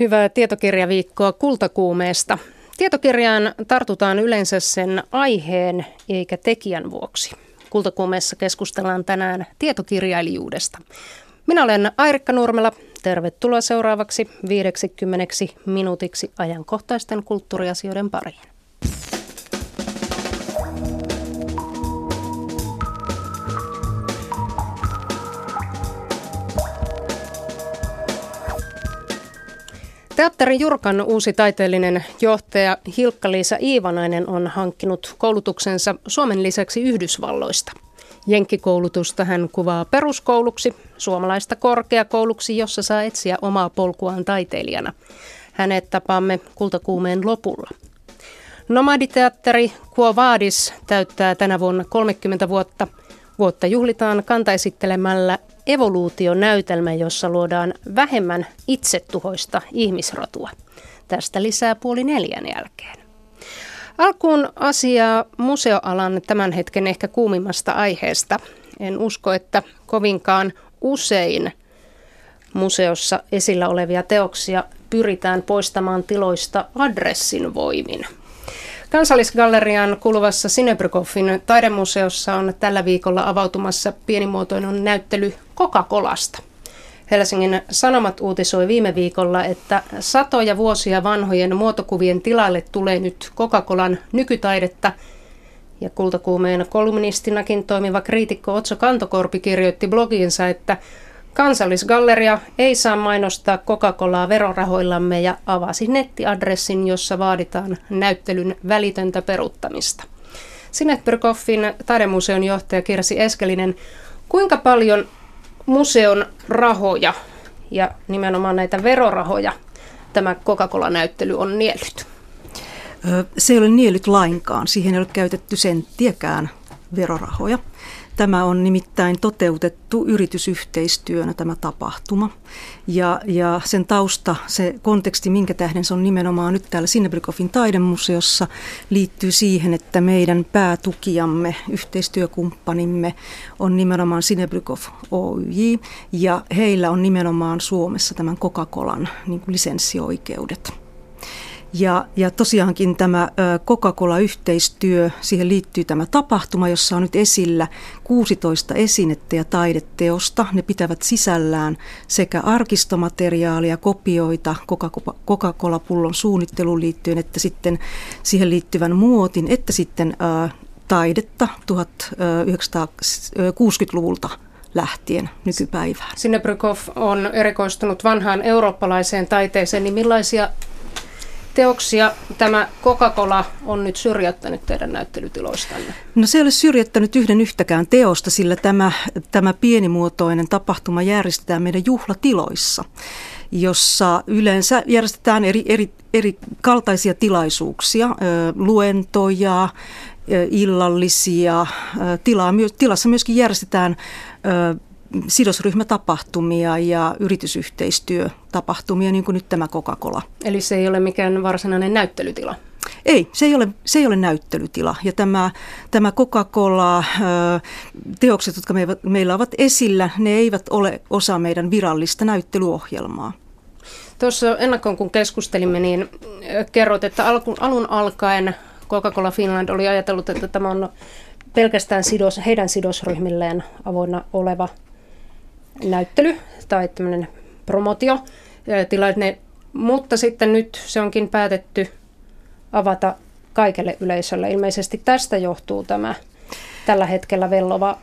Hyvää tietokirjaviikkoa kultakuumeesta. Tietokirjaan tartutaan yleensä sen aiheen eikä tekijän vuoksi. Kultakuumeessa keskustellaan tänään tietokirjailijuudesta. Minä olen Airikka Nurmela. Tervetuloa seuraavaksi 50 minuutiksi ajankohtaisten kulttuuriasioiden pariin. Teatterin Jurkan uusi taiteellinen johtaja Hilkka-Liisa Iivanainen on hankkinut koulutuksensa Suomen lisäksi Yhdysvalloista. Jenkkikoulutusta hän kuvaa peruskouluksi, suomalaista korkeakouluksi, jossa saa etsiä omaa polkuaan taiteilijana. Hänet tapaamme kultakuumeen lopulla. Nomaditeatteri Quo Vadis täyttää tänä vuonna 30 vuotta. Vuotta juhlitaan kantaesittelemällä evoluutionäytelmä, jossa luodaan vähemmän itsetuhoista ihmisrotua. Tästä lisää puoli neljän jälkeen. Alkuun asiaa museoalan tämän hetken ehkä kuumimmasta aiheesta. En usko, että kovinkaan usein museossa esillä olevia teoksia pyritään poistamaan tiloista adressin voimin. Kansallisgallerian kuuluvassa Sinebrykoffin taidemuseossa on tällä viikolla avautumassa pienimuotoinen näyttely Coca-Colasta. Helsingin Sanomat uutisoi viime viikolla, että satoja vuosia vanhojen muotokuvien tilalle tulee nyt Coca-Colan nykytaidetta. Ja kultakuumeen kolumnistinakin toimiva kriitikko Otso Kantokorpi kirjoitti blogiinsa, että Kansallisgalleria ei saa mainostaa Coca-Colaa verorahoillamme ja avasi nettiadressin, jossa vaaditaan näyttelyn välitöntä peruttamista. Sinet Byrkoffin taidemuseon johtaja Kirsi Eskelinen, kuinka paljon museon rahoja ja nimenomaan näitä verorahoja tämä Coca-Cola-näyttely on niellyt? Se ei ole niellyt lainkaan. Siihen ei ole käytetty senttiäkään verorahoja. Tämä on nimittäin toteutettu yritysyhteistyönä tämä tapahtuma. Ja, ja sen tausta, se konteksti, minkä tähden se on nimenomaan nyt täällä Sinnebrykofin taidemuseossa, liittyy siihen, että meidän päätukijamme, yhteistyökumppanimme on nimenomaan Sinnebrykov Oyj ja heillä on nimenomaan Suomessa tämän Coca-Colan niin lisenssioikeudet. Ja, ja tosiaankin tämä Coca-Cola-yhteistyö, siihen liittyy tämä tapahtuma, jossa on nyt esillä 16 esinettä ja taideteosta. Ne pitävät sisällään sekä arkistomateriaalia, kopioita Coca-Cola-pullon suunnitteluun liittyen, että sitten siihen liittyvän muotin, että sitten taidetta 1960-luvulta lähtien nykypäivään. Brykov on erikoistunut vanhaan eurooppalaiseen taiteeseen, niin millaisia teoksia tämä Coca-Cola on nyt syrjättänyt teidän näyttelytiloistanne? No se ei ole syrjättänyt yhden yhtäkään teosta, sillä tämä, tämä pienimuotoinen tapahtuma järjestetään meidän juhlatiloissa jossa yleensä järjestetään eri, eri, eri kaltaisia tilaisuuksia, luentoja, illallisia. Tilaa, tilassa myöskin järjestetään sidosryhmätapahtumia ja yritysyhteistyötapahtumia, niin kuin nyt tämä Coca-Cola. Eli se ei ole mikään varsinainen näyttelytila? Ei, se ei ole, se ei ole näyttelytila. Ja tämä, tämä Coca-Cola, teokset, jotka me, meillä ovat esillä, ne eivät ole osa meidän virallista näyttelyohjelmaa. Tuossa ennakkoon kun keskustelimme, niin kerroit, että alun, alun alkaen Coca-Cola Finland oli ajatellut, että tämä on pelkästään sidos, heidän sidosryhmilleen avoinna oleva näyttely tai tämmöinen promotio tilanne, mutta sitten nyt se onkin päätetty avata kaikelle yleisölle. Ilmeisesti tästä johtuu tämä tällä hetkellä vellova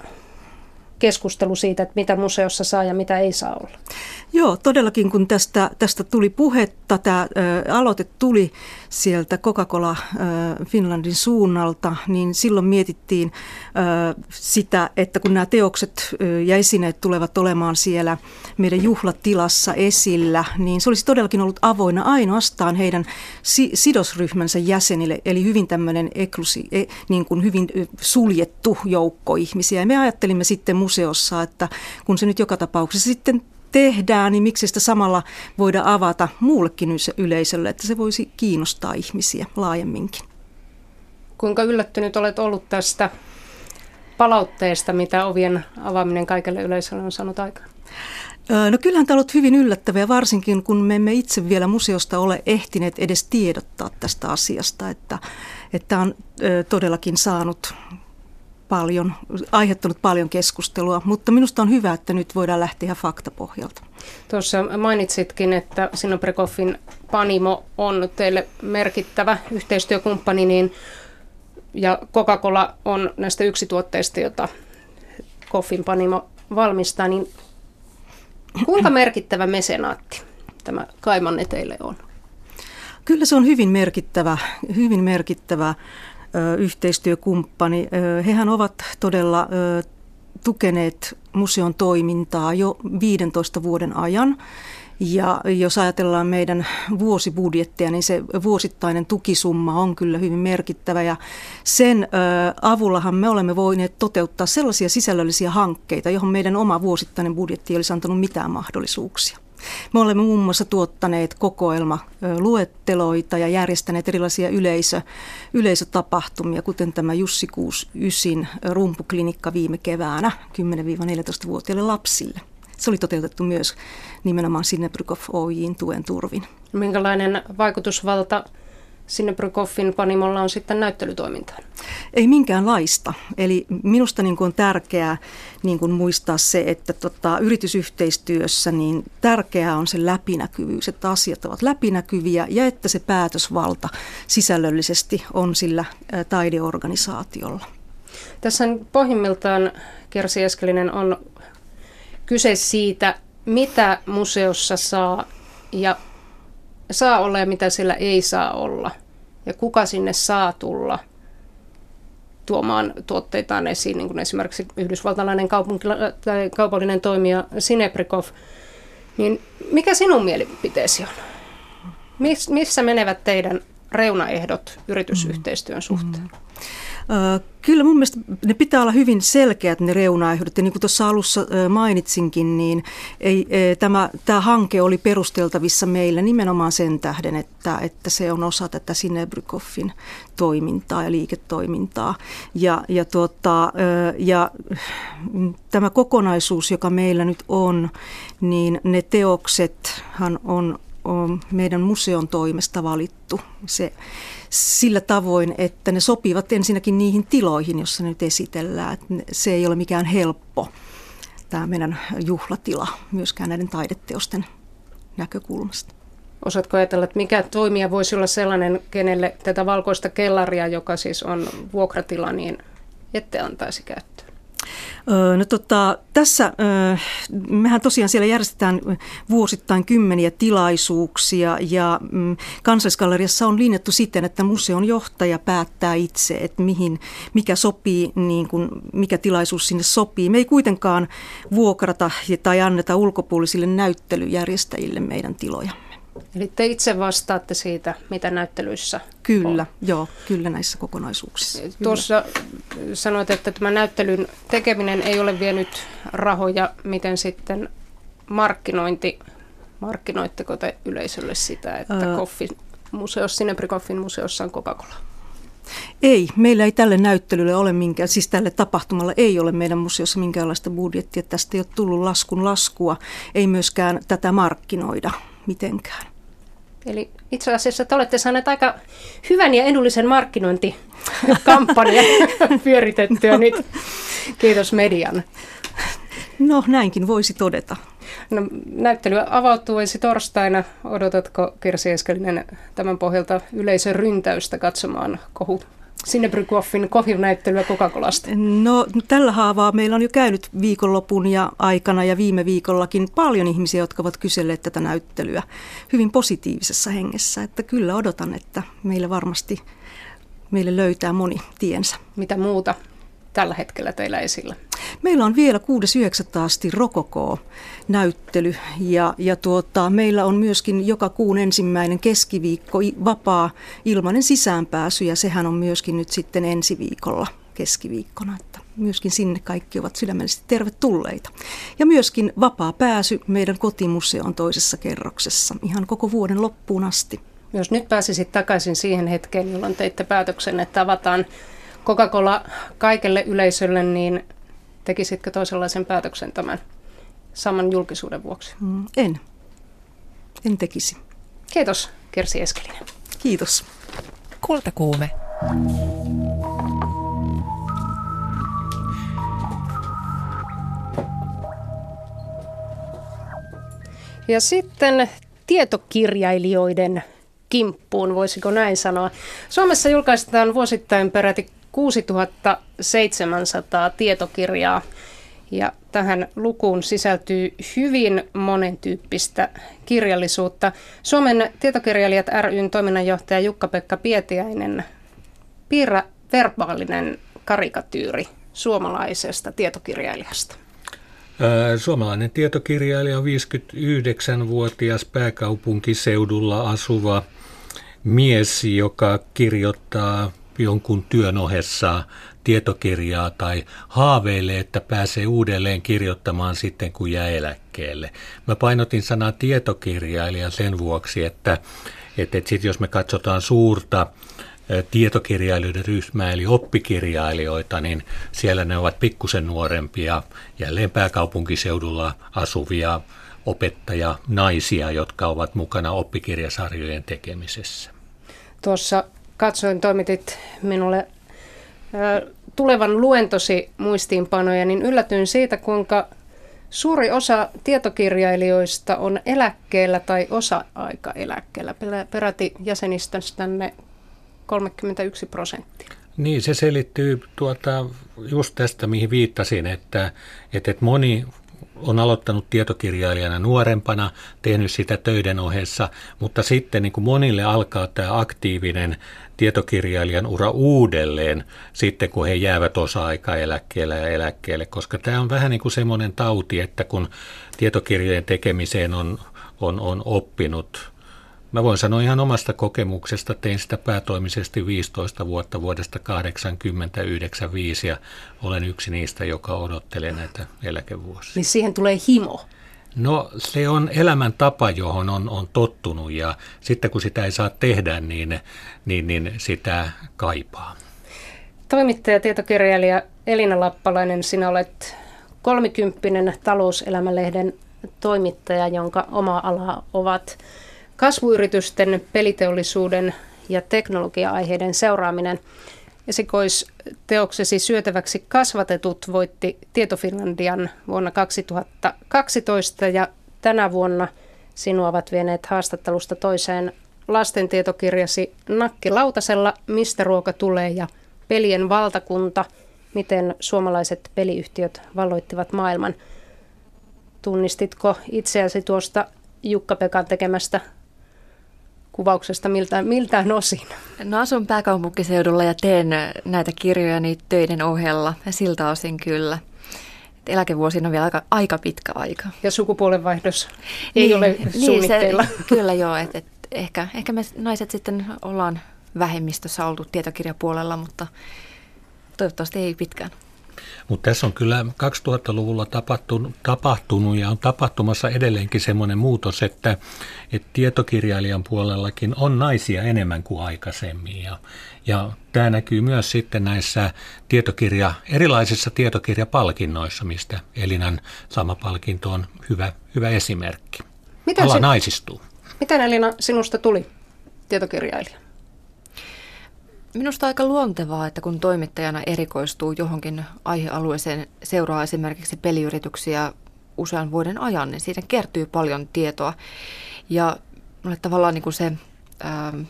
keskustelu siitä, että mitä museossa saa ja mitä ei saa olla. Joo, todellakin kun tästä, tästä tuli puhetta, tämä aloite tuli sieltä Coca-Cola Finlandin suunnalta, niin silloin mietittiin sitä, että kun nämä teokset ja esineet tulevat olemaan siellä meidän juhlatilassa esillä, niin se olisi todellakin ollut avoinna ainoastaan heidän si- sidosryhmänsä jäsenille, eli hyvin tämmöinen eklusi, e, niin kuin hyvin suljettu joukko ihmisiä. Ja me ajattelimme sitten museossa, että kun se nyt joka tapauksessa sitten tehdään, niin miksi sitä samalla voida avata muullekin yleisölle, että se voisi kiinnostaa ihmisiä laajemminkin. Kuinka yllättynyt olet ollut tästä palautteesta, mitä ovien avaaminen kaikille yleisölle on saanut aikaan? No kyllähän tämä on ollut hyvin yllättävää, varsinkin kun me emme itse vielä museosta ole ehtineet edes tiedottaa tästä asiasta, että, että on todellakin saanut paljon, aiheuttanut paljon keskustelua, mutta minusta on hyvä, että nyt voidaan lähteä faktapohjalta. Tuossa mainitsitkin, että Sinoprekoffin Panimo on teille merkittävä yhteistyökumppani, niin, ja Coca-Cola on näistä yksi tuotteista, jota Koffin Panimo valmistaa, niin kuinka merkittävä mesenaatti tämä Kaimanne teille on? Kyllä se on hyvin merkittävä, hyvin merkittävä yhteistyökumppani. Hehän ovat todella tukeneet museon toimintaa jo 15 vuoden ajan. Ja jos ajatellaan meidän vuosibudjettia, niin se vuosittainen tukisumma on kyllä hyvin merkittävä ja sen avullahan me olemme voineet toteuttaa sellaisia sisällöllisiä hankkeita, johon meidän oma vuosittainen budjetti ei olisi antanut mitään mahdollisuuksia. Me olemme muun muassa tuottaneet kokoelmaluetteloita ja järjestäneet erilaisia yleisö, yleisötapahtumia, kuten tämä Jussi Kuus Ysin rumpuklinikka viime keväänä 10-14-vuotiaille lapsille. Se oli toteutettu myös nimenomaan Sinnebrykov Oyjin tuen turvin. Minkälainen vaikutusvalta Brykhoffin panimolla on sitten näyttelytoimintaan? Ei minkäänlaista. Eli minusta niin kuin on tärkeää niin kuin muistaa se, että tota, yritysyhteistyössä niin tärkeää on se läpinäkyvyys, että asiat ovat läpinäkyviä ja että se päätösvalta sisällöllisesti on sillä taideorganisaatiolla. Tässä pohjimmiltaan Kersi Eskelinen on kyse siitä, mitä museossa saa ja saa olla ja mitä siellä ei saa olla. Ja kuka sinne saa tulla tuomaan tuotteitaan esiin, niin kuin esimerkiksi yhdysvaltalainen tai kaupallinen toimija Sineprikov. Niin mikä sinun mielipiteesi on? Missä menevät teidän reunaehdot yritysyhteistyön suhteen? Mm. Kyllä mun mielestä ne pitää olla hyvin selkeät ne reunaehdot. Ja niin kuin tuossa alussa mainitsinkin, niin ei, tämä, tämä hanke oli perusteltavissa meillä nimenomaan sen tähden, että, että se on osa tätä Sinebrykoffin toimintaa ja liiketoimintaa. Ja, ja, tuota, ja tämä kokonaisuus, joka meillä nyt on, niin ne teoksethan on, meidän museon toimesta valittu. Se, sillä tavoin, että ne sopivat ensinnäkin niihin tiloihin, joissa ne nyt esitellään. Se ei ole mikään helppo tämä meidän juhlatila myöskään näiden taideteosten näkökulmasta. Osaatko ajatella, että mikä toimija voisi olla sellainen, kenelle tätä valkoista kellaria, joka siis on vuokratila, niin ette antaisi käyttöön? No tota, tässä, mehän tosiaan siellä järjestetään vuosittain kymmeniä tilaisuuksia ja mm, kansallisgalleriassa on linjattu siten, että museon johtaja päättää itse, että mihin, mikä sopii, niin kuin, mikä tilaisuus sinne sopii. Me ei kuitenkaan vuokrata tai anneta ulkopuolisille näyttelyjärjestäjille meidän tilojamme. Eli te itse vastaatte siitä, mitä näyttelyissä Kyllä, on. joo, kyllä näissä kokonaisuuksissa. Tuossa sanoit, että tämä näyttelyn tekeminen ei ole vienyt rahoja, miten sitten markkinointi, markkinoitteko te yleisölle sitä, että uh, Koffin museossa, Sinebrikoffin museossa on Coca-Cola? Ei, meillä ei tälle näyttelylle ole minkään, siis tälle tapahtumalle ei ole meidän museossa minkäänlaista budjettia. Tästä ei ole tullut laskun laskua, ei myöskään tätä markkinoida mitenkään. Eli itse asiassa te olette saaneet aika hyvän ja edullisen markkinointikampanjan pyöritettyä no. nyt. Kiitos median. No näinkin voisi todeta. No, näyttely avautuu ensi torstaina. Odotatko Kirsi Eskelinen tämän pohjalta yleisön ryntäystä katsomaan kohu Sinnebrykhoffin kohjunäyttelyä Coca-Colasta? No tällä haavaa meillä on jo käynyt viikonlopun ja aikana ja viime viikollakin paljon ihmisiä, jotka ovat kyselleet tätä näyttelyä hyvin positiivisessa hengessä. Että kyllä odotan, että meillä varmasti meille löytää moni tiensä. Mitä muuta tällä hetkellä teillä esillä? Meillä on vielä 6.9. asti Rokoko-näyttely ja, ja tuota, meillä on myöskin joka kuun ensimmäinen keskiviikko vapaa ilmainen sisäänpääsy ja sehän on myöskin nyt sitten ensi viikolla keskiviikkona, että myöskin sinne kaikki ovat sydämellisesti tervetulleita. Ja myöskin vapaa pääsy meidän kotimuseon toisessa kerroksessa ihan koko vuoden loppuun asti. Jos nyt pääsisit takaisin siihen hetkeen, jolloin teitte päätöksen, että avataan Coca-Cola kaikelle yleisölle, niin tekisitkö toisenlaisen päätöksen tämän saman julkisuuden vuoksi? Mm, en. En tekisi. Kiitos Kersi Eskelinen. Kiitos. Kultakuume. Ja sitten tietokirjailijoiden kimppuun, voisiko näin sanoa. Suomessa julkaistaan vuosittain peräti 6700 tietokirjaa ja tähän lukuun sisältyy hyvin monentyyppistä kirjallisuutta. Suomen tietokirjailijat ryn toiminnanjohtaja Jukka-Pekka Pietiäinen, piirrä verbaalinen karikatyyri suomalaisesta tietokirjailijasta. Suomalainen tietokirjailija on 59-vuotias pääkaupunkiseudulla asuva mies, joka kirjoittaa jonkun työn ohessa tietokirjaa tai haaveilee, että pääsee uudelleen kirjoittamaan sitten, kun jää eläkkeelle. Mä painotin sanaa tietokirjailija sen vuoksi, että, että, että sit jos me katsotaan suurta tietokirjailijoiden ryhmää, eli oppikirjailijoita, niin siellä ne ovat pikkusen nuorempia, jälleen pääkaupunkiseudulla asuvia opettaja naisia, jotka ovat mukana oppikirjasarjojen tekemisessä. Tuossa katsoin, toimitit minulle tulevan luentosi muistiinpanoja, niin yllätyin siitä, kuinka suuri osa tietokirjailijoista on eläkkeellä tai osa-aikaeläkkeellä. Peräti tänne 31 prosenttia. Niin, se selittyy tuota, just tästä, mihin viittasin, että, että, että moni on aloittanut tietokirjailijana nuorempana, tehnyt sitä töiden ohessa, mutta sitten niin kuin monille alkaa tämä aktiivinen tietokirjailijan ura uudelleen sitten, kun he jäävät osa-aikaa eläkkeelle ja eläkkeelle, koska tämä on vähän niin kuin semmoinen tauti, että kun tietokirjojen tekemiseen on, on, on oppinut Mä voin sanoa ihan omasta kokemuksesta, tein sitä päätoimisesti 15 vuotta vuodesta 1985 ja olen yksi niistä, joka odottelee näitä eläkevuosia. Niin siihen tulee himo. No se on elämäntapa, johon on, on tottunut ja sitten kun sitä ei saa tehdä, niin, niin, niin sitä kaipaa. Toimittaja, tietokirjailija Elina Lappalainen, sinä olet kolmikymppinen talouselämälehden toimittaja, jonka oma ala ovat kasvuyritysten, peliteollisuuden ja teknologia-aiheiden seuraaminen. Esikoisteoksesi Syötäväksi kasvatetut voitti Tietofinlandian vuonna 2012 ja tänä vuonna sinua ovat vieneet haastattelusta toiseen lastentietokirjasi Nakki Lautasella, mistä ruoka tulee ja pelien valtakunta, miten suomalaiset peliyhtiöt valloittivat maailman. Tunnistitko itseäsi tuosta Jukka-Pekan tekemästä kuvauksesta miltään, miltään osin? No asun pääkaupunkiseudulla ja teen näitä kirjoja niitä töiden ohella ja siltä osin kyllä. Eläkevuosina on vielä aika, aika pitkä aika. Ja sukupuolenvaihdos ei niin, ole suunnitteilla. Niin se, kyllä joo, että et ehkä, ehkä me naiset sitten ollaan vähemmistössä oltu tietokirjapuolella, mutta toivottavasti ei pitkään. Mutta tässä on kyllä 2000-luvulla tapahtunut, tapahtunut ja on tapahtumassa edelleenkin semmoinen muutos, että, että tietokirjailijan puolellakin on naisia enemmän kuin aikaisemmin. Ja, ja tämä näkyy myös sitten näissä tietokirja, erilaisissa tietokirjapalkinnoissa, mistä Elinan sama palkinto on hyvä, hyvä esimerkki. Miten Ala sin- naisistuu. Miten Elina sinusta tuli tietokirjailija? Minusta aika luontevaa, että kun toimittajana erikoistuu johonkin aihealueeseen, seuraa esimerkiksi peliyrityksiä usean vuoden ajan, niin siitä kertyy paljon tietoa. Ja tavallaan niin kuin se ää, ähm,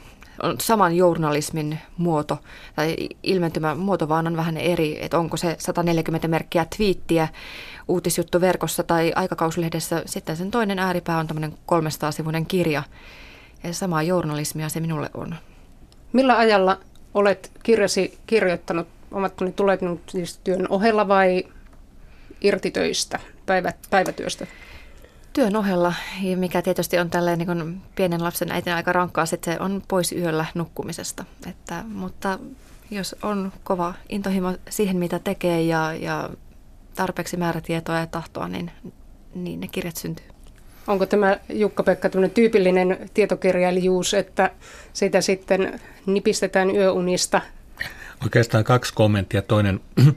on saman journalismin muoto tai ilmentymä muoto vaan on vähän eri, että onko se 140 merkkiä twiittiä uutisjuttu verkossa tai aikakauslehdessä, sitten sen toinen ääripää on tämmöinen 300-sivuinen kirja. Ja samaa journalismia se minulle on. Millä ajalla olet kirjasi kirjoittanut, ovatko ne tuleet siis työn ohella vai irti töistä, päivä, päivätyöstä? Työn ohella, mikä tietysti on tälleen niin pienen lapsen äitin aika rankkaa, että se on pois yöllä nukkumisesta. Että, mutta jos on kova intohimo siihen, mitä tekee ja, ja tarpeeksi määrätietoa ja tahtoa, niin, niin ne kirjat syntyy. Onko tämä Jukka-Pekka tyypillinen tietokirjailijuus, että sitä sitten nipistetään yöunista? Oikeastaan kaksi kommenttia. Toinen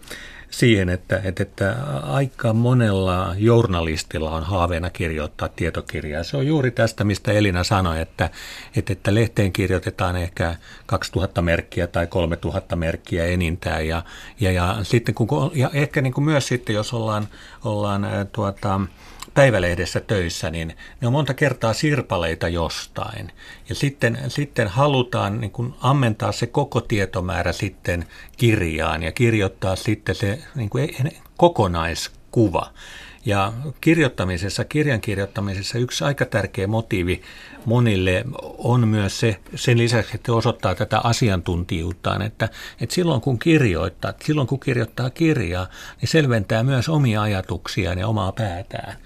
siihen, että, että, että aika monella journalistilla on haaveena kirjoittaa tietokirjaa. Se on juuri tästä, mistä Elina sanoi, että, että, että lehteen kirjoitetaan ehkä 2000 merkkiä tai 3000 merkkiä enintään. Ja, ja, ja, sitten kun, ja ehkä niin kuin myös sitten, jos ollaan, ollaan tuota, päivälehdessä töissä, niin ne on monta kertaa sirpaleita jostain. Ja sitten, sitten halutaan niin kuin ammentaa se koko tietomäärä sitten kirjaan ja kirjoittaa sitten se niin kuin kokonaiskuva. Ja kirjoittamisessa, kirjan kirjoittamisessa yksi aika tärkeä motiivi monille on myös se, sen lisäksi, että osoittaa tätä asiantuntijuuttaan, että, että silloin kun kirjoittaa, silloin kun kirjoittaa kirjaa, niin selventää myös omia ajatuksiaan ja omaa päätään.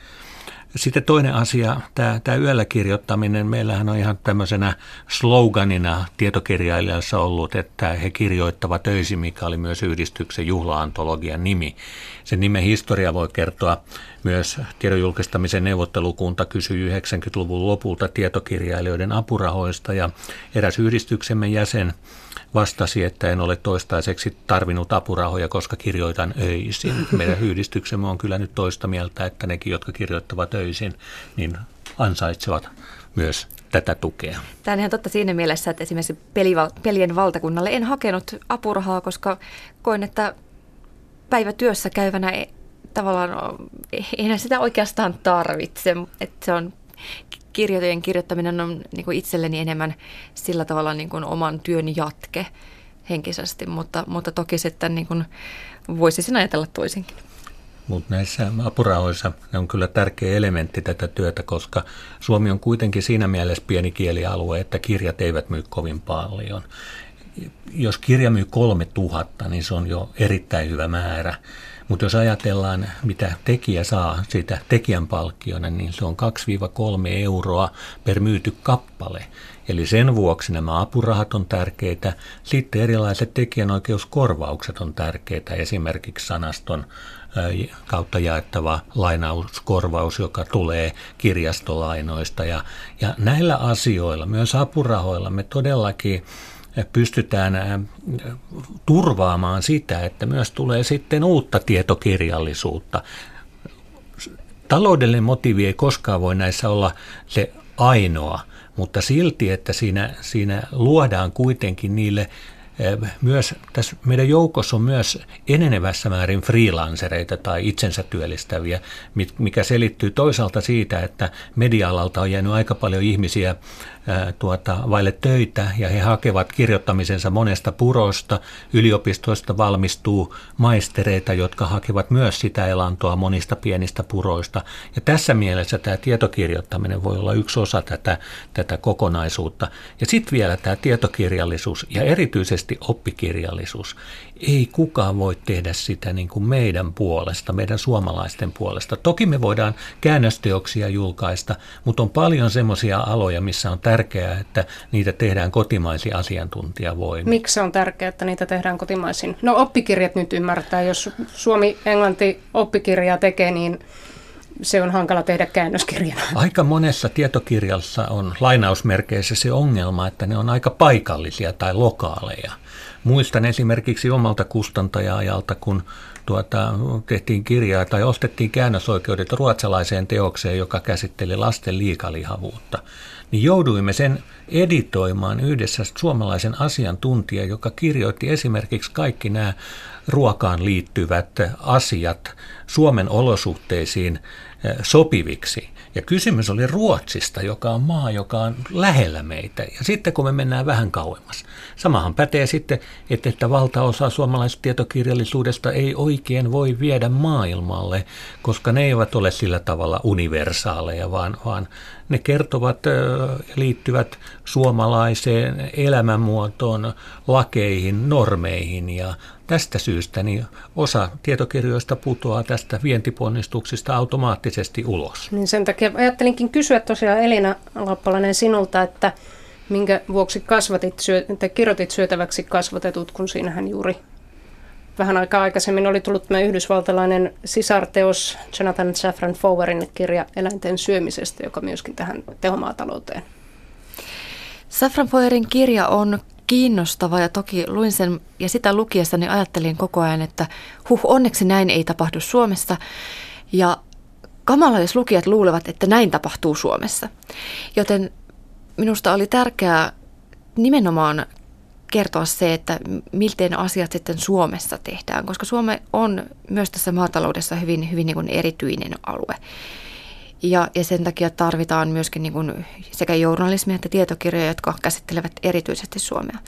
Sitten toinen asia, tämä, tämä yöllä kirjoittaminen. Meillähän on ihan tämmöisenä sloganina tietokirjailijassa ollut, että he kirjoittavat öisin, mikä oli myös yhdistyksen juhlaantologian nimi. Sen nimen historia voi kertoa myös tiedonjulkistamisen neuvottelukunta kysyi 90-luvun lopulta tietokirjailijoiden apurahoista ja eräs yhdistyksemme jäsen vastasi, että en ole toistaiseksi tarvinnut apurahoja, koska kirjoitan öisin. Meidän yhdistyksemme on kyllä nyt toista mieltä, että nekin, jotka kirjoittavat öisin, niin ansaitsevat myös tätä tukea. Tämä on ihan totta siinä mielessä, että esimerkiksi pelien valtakunnalle en hakenut apurahaa, koska koin, että päivätyössä käyvänä e- tavallaan eihän sitä oikeastaan tarvitse. Että se on kirjojen kirjoittaminen on niin kuin itselleni enemmän sillä tavalla niin kuin oman työn jatke henkisesti, mutta, mutta toki sitten niin kuin voisi sen ajatella toisinkin. Mutta näissä apurahoissa ne on kyllä tärkeä elementti tätä työtä, koska Suomi on kuitenkin siinä mielessä pieni kielialue, että kirjat eivät myy kovin paljon. Jos kirja myy kolme tuhatta, niin se on jo erittäin hyvä määrä. Mutta jos ajatellaan, mitä tekijä saa siitä tekijän palkkiona, niin se on 2-3 euroa per myyty kappale. Eli sen vuoksi nämä apurahat on tärkeitä. Sitten erilaiset tekijänoikeuskorvaukset on tärkeitä, esimerkiksi sanaston kautta jaettava lainauskorvaus, joka tulee kirjastolainoista. Ja, ja näillä asioilla, myös apurahoilla, me todellakin pystytään turvaamaan sitä, että myös tulee sitten uutta tietokirjallisuutta. Taloudellinen motiivi ei koskaan voi näissä olla se ainoa, mutta silti, että siinä, siinä luodaan kuitenkin niille myös tässä meidän joukossa on myös enenevässä määrin freelancereita tai itsensä työllistäviä, mikä selittyy toisaalta siitä, että media-alalta on jäänyt aika paljon ihmisiä tuota, vaille töitä ja he hakevat kirjoittamisensa monesta purosta. Yliopistoista valmistuu maistereita, jotka hakevat myös sitä elantoa monista pienistä puroista. Ja tässä mielessä tämä tietokirjoittaminen voi olla yksi osa tätä, tätä kokonaisuutta. Ja sitten vielä tämä tietokirjallisuus ja erityisesti oppikirjallisuus. Ei kukaan voi tehdä sitä niin kuin meidän puolesta, meidän suomalaisten puolesta. Toki me voidaan käännösteoksia julkaista, mutta on paljon semmoisia aloja, missä on tärkeää tärkeää, että niitä tehdään kotimaisin asiantuntijavoimin. Miksi on tärkeää, että niitä tehdään kotimaisin? No oppikirjat nyt ymmärtää. Jos Suomi-Englanti oppikirjaa tekee, niin se on hankala tehdä käännöskirjana. Aika monessa tietokirjassa on lainausmerkeissä se ongelma, että ne on aika paikallisia tai lokaaleja. Muistan esimerkiksi omalta kustantaja-ajalta, kun tuota, tehtiin kirjaa tai ostettiin käännösoikeudet ruotsalaiseen teokseen, joka käsitteli lasten liikalihavuutta niin jouduimme sen editoimaan yhdessä suomalaisen asiantuntijan, joka kirjoitti esimerkiksi kaikki nämä ruokaan liittyvät asiat Suomen olosuhteisiin eh, sopiviksi. Ja kysymys oli Ruotsista, joka on maa, joka on lähellä meitä. Ja sitten kun me mennään vähän kauemmas. Samahan pätee sitten, että, että valtaosa suomalaisesta tietokirjallisuudesta ei oikein voi viedä maailmalle, koska ne eivät ole sillä tavalla universaaleja, vaan, vaan ne kertovat ja liittyvät suomalaiseen elämänmuotoon, lakeihin, normeihin ja Tästä syystä niin osa tietokirjoista putoaa tästä vientiponnistuksista automaattisesti ulos. Niin sen takia ajattelinkin kysyä tosiaan Elina Lappalainen sinulta, että minkä vuoksi kasvatit, syö, kirjoitit syötäväksi kasvatetut, kun siinähän juuri vähän aikaa aikaisemmin oli tullut tämä yhdysvaltalainen sisarteos Jonathan Safran Fowerin kirja eläinten syömisestä, joka myöskin tähän tehomaatalouteen. Safran Fowerin kirja on kiinnostava ja toki luin sen ja sitä lukiessani ajattelin koko ajan, että huh, onneksi näin ei tapahdu Suomessa. Ja kamala, jos lukijat luulevat, että näin tapahtuu Suomessa. Joten minusta oli tärkeää nimenomaan kertoa se, että miten asiat sitten Suomessa tehdään, koska Suome on myös tässä maataloudessa hyvin, hyvin niin kuin erityinen alue. Ja, ja sen takia tarvitaan myöskin niin kuin sekä journalismia että tietokirjoja, jotka käsittelevät erityisesti Suomea.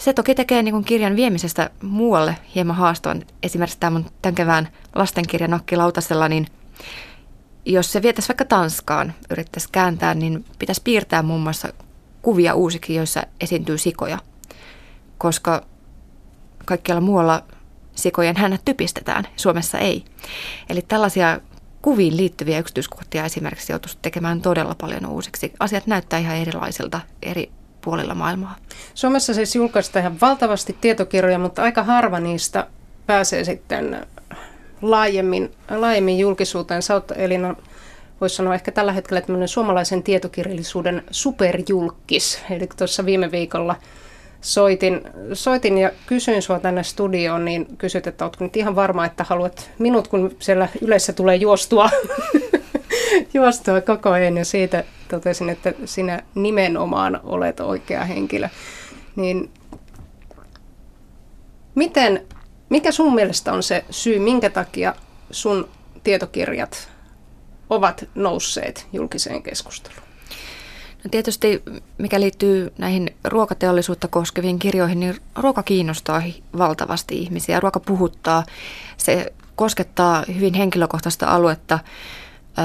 Se toki tekee niin kuin kirjan viemisestä muualle hieman haastavan. Esimerkiksi tämän, tämän kevään lastenkirja Nakki Lautasella, niin jos se vietäisi vaikka Tanskaan, yrittäisi kääntää, niin pitäisi piirtää muun muassa kuvia uusiksi, joissa esiintyy sikoja. Koska kaikkialla muualla sikojen hännät typistetään, Suomessa ei. Eli tällaisia kuviin liittyviä yksityiskohtia esimerkiksi joutuisi tekemään todella paljon uusiksi. Asiat näyttää ihan erilaisilta eri puolilla maailmaa. Suomessa siis julkaistaan ihan valtavasti tietokirjoja, mutta aika harva niistä pääsee sitten laajemmin, laajemmin julkisuuteen. Sä oot Elina, voisi sanoa ehkä tällä hetkellä tämmöinen suomalaisen tietokirjallisuuden superjulkis. Eli tuossa viime viikolla soitin, soitin ja kysyin sinua tänne studioon, niin kysyt, että oletko nyt ihan varma, että haluat minut, kun siellä yleensä tulee juostua, juostua koko ajan. Ja siitä totesin, että sinä nimenomaan olet oikea henkilö. Niin miten, mikä sun mielestä on se syy, minkä takia sun tietokirjat ovat nousseet julkiseen keskusteluun? No tietysti mikä liittyy näihin ruokateollisuutta koskeviin kirjoihin, niin ruoka kiinnostaa valtavasti ihmisiä. Ruoka puhuttaa, se koskettaa hyvin henkilökohtaista aluetta.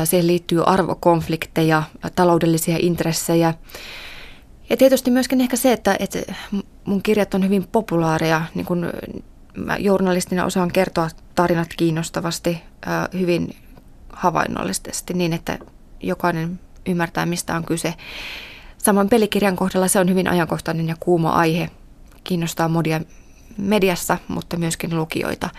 Siihen liittyy arvokonflikteja, taloudellisia intressejä. Ja tietysti myöskin ehkä se, että, että mun kirjat on hyvin populaareja. Niin kun mä journalistina osaan kertoa tarinat kiinnostavasti, hyvin havainnollisesti niin, että jokainen ymmärtää, mistä on kyse. Samoin pelikirjan kohdalla se on hyvin ajankohtainen ja kuuma aihe. Kiinnostaa modia mediassa, mutta myöskin lukijoita.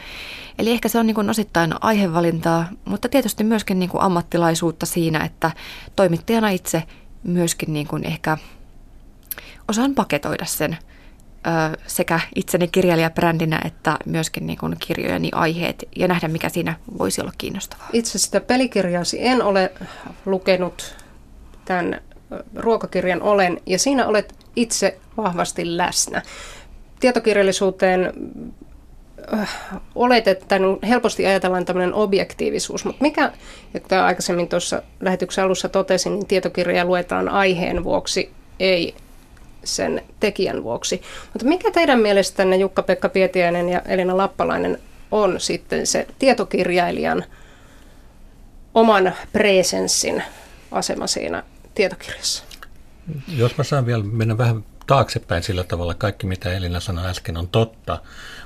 Eli ehkä se on niin osittain aihevalintaa, mutta tietysti myöskin niin kuin ammattilaisuutta siinä, että toimittajana itse myöskin niin kuin ehkä osaan paketoida sen ö, sekä itseni kirjailijabrändinä että myöskin niin kuin kirjojeni aiheet ja nähdä, mikä siinä voisi olla kiinnostavaa. Itse sitä pelikirjasi en ole lukenut tämän ruokakirjan olen, ja siinä olet itse vahvasti läsnä. Tietokirjallisuuteen oletetaan, helposti ajatellaan tämmöinen objektiivisuus, mutta mikä, että aikaisemmin tuossa lähetyksen alussa totesin, niin tietokirja luetaan aiheen vuoksi, ei sen tekijän vuoksi. Mutta mikä teidän mielestänne Jukka-Pekka Pietiäinen ja Elina Lappalainen on sitten se tietokirjailijan oman presenssin asema siinä tietokirjassa. Jos mä saan vielä mennä vähän taaksepäin sillä tavalla, kaikki mitä Elina sanoi äsken on totta,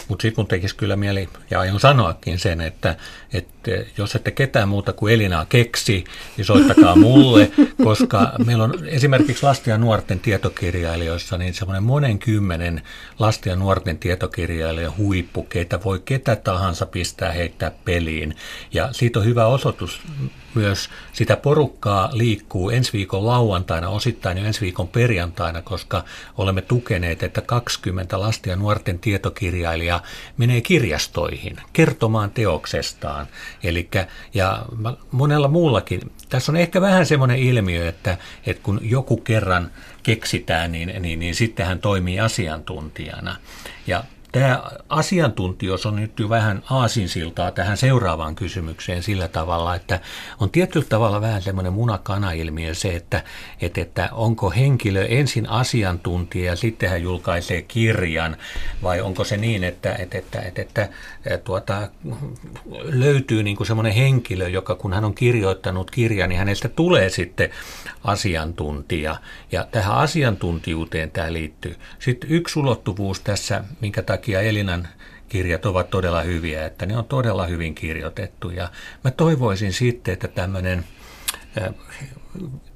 mutta sitten mun tekisi kyllä mieli, ja aion sanoakin sen, että, että jos ette ketään muuta kuin Elinaa keksi, niin soittakaa mulle, koska meillä on esimerkiksi lasten ja nuorten tietokirjailijoissa niin semmoinen monen kymmenen lasten ja nuorten tietokirjailijan huippu, keitä voi ketä tahansa pistää heittää peliin. Ja siitä on hyvä osoitus myös sitä porukkaa liikkuu ensi viikon lauantaina, osittain jo ensi viikon perjantaina, koska olemme tukeneet, että 20 lasten ja nuorten tietokirjailijaa menee kirjastoihin kertomaan teoksestaan. Elikkä, ja monella muullakin. Tässä on ehkä vähän semmoinen ilmiö, että, että kun joku kerran keksitään, niin, niin, niin sitten hän toimii asiantuntijana. Ja Tämä asiantuntijuus on nyt jo vähän aasinsiltaa tähän seuraavaan kysymykseen sillä tavalla, että on tietyllä tavalla vähän semmoinen munakana-ilmiö se, että, että, että onko henkilö ensin asiantuntija ja sitten hän julkaisee kirjan, vai onko se niin, että, että, että, että, että, tuota, löytyy niin kuin semmoinen henkilö, joka kun hän on kirjoittanut kirjan, niin hänestä tulee sitten asiantuntija. Ja tähän asiantuntijuuteen tämä liittyy. Sitten yksi ulottuvuus tässä, minkä takia Elinan kirjat ovat todella hyviä, että ne on todella hyvin kirjoitettu. Ja mä toivoisin sitten, että tämmöinen